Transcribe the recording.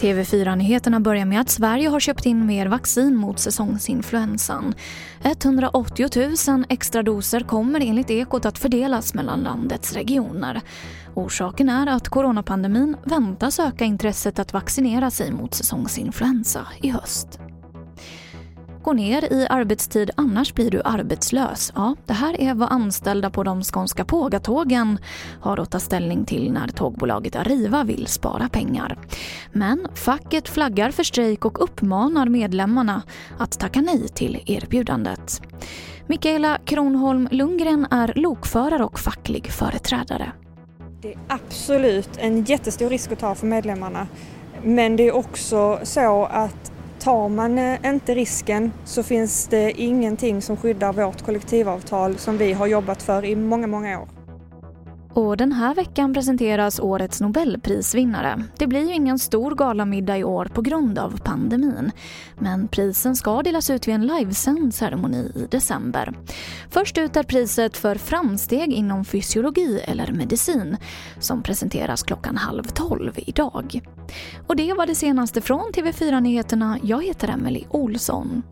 TV4-nyheterna börjar med att Sverige har köpt in mer vaccin mot säsongsinfluensan. 180 000 extra doser kommer enligt Ekot att fördelas mellan landets regioner. Orsaken är att coronapandemin väntas öka intresset att vaccinera sig mot säsongsinfluensa i höst. Gå ner i arbetstid annars blir du arbetslös. Ja, det här är vad anställda på de skånska pågatågen har att ta ställning till när tågbolaget Arriva vill spara pengar. Men facket flaggar för strejk och uppmanar medlemmarna att tacka nej till erbjudandet. Mikaela Kronholm Lundgren är lokförare och facklig företrädare. Det är absolut en jättestor risk att ta för medlemmarna. Men det är också så att tar man eh, inte risken så finns det ingenting som skyddar vårt kollektivavtal som vi har jobbat för i många, många år. Och den här veckan presenteras årets Nobelprisvinnare. Det blir ju ingen stor galamiddag i år på grund av pandemin. Men prisen ska delas ut vid en livesänd ceremoni i december. Först ut är priset för framsteg inom fysiologi eller medicin som presenteras klockan halv tolv idag. Och det var det senaste från TV4 Nyheterna. Jag heter Emily Olsson.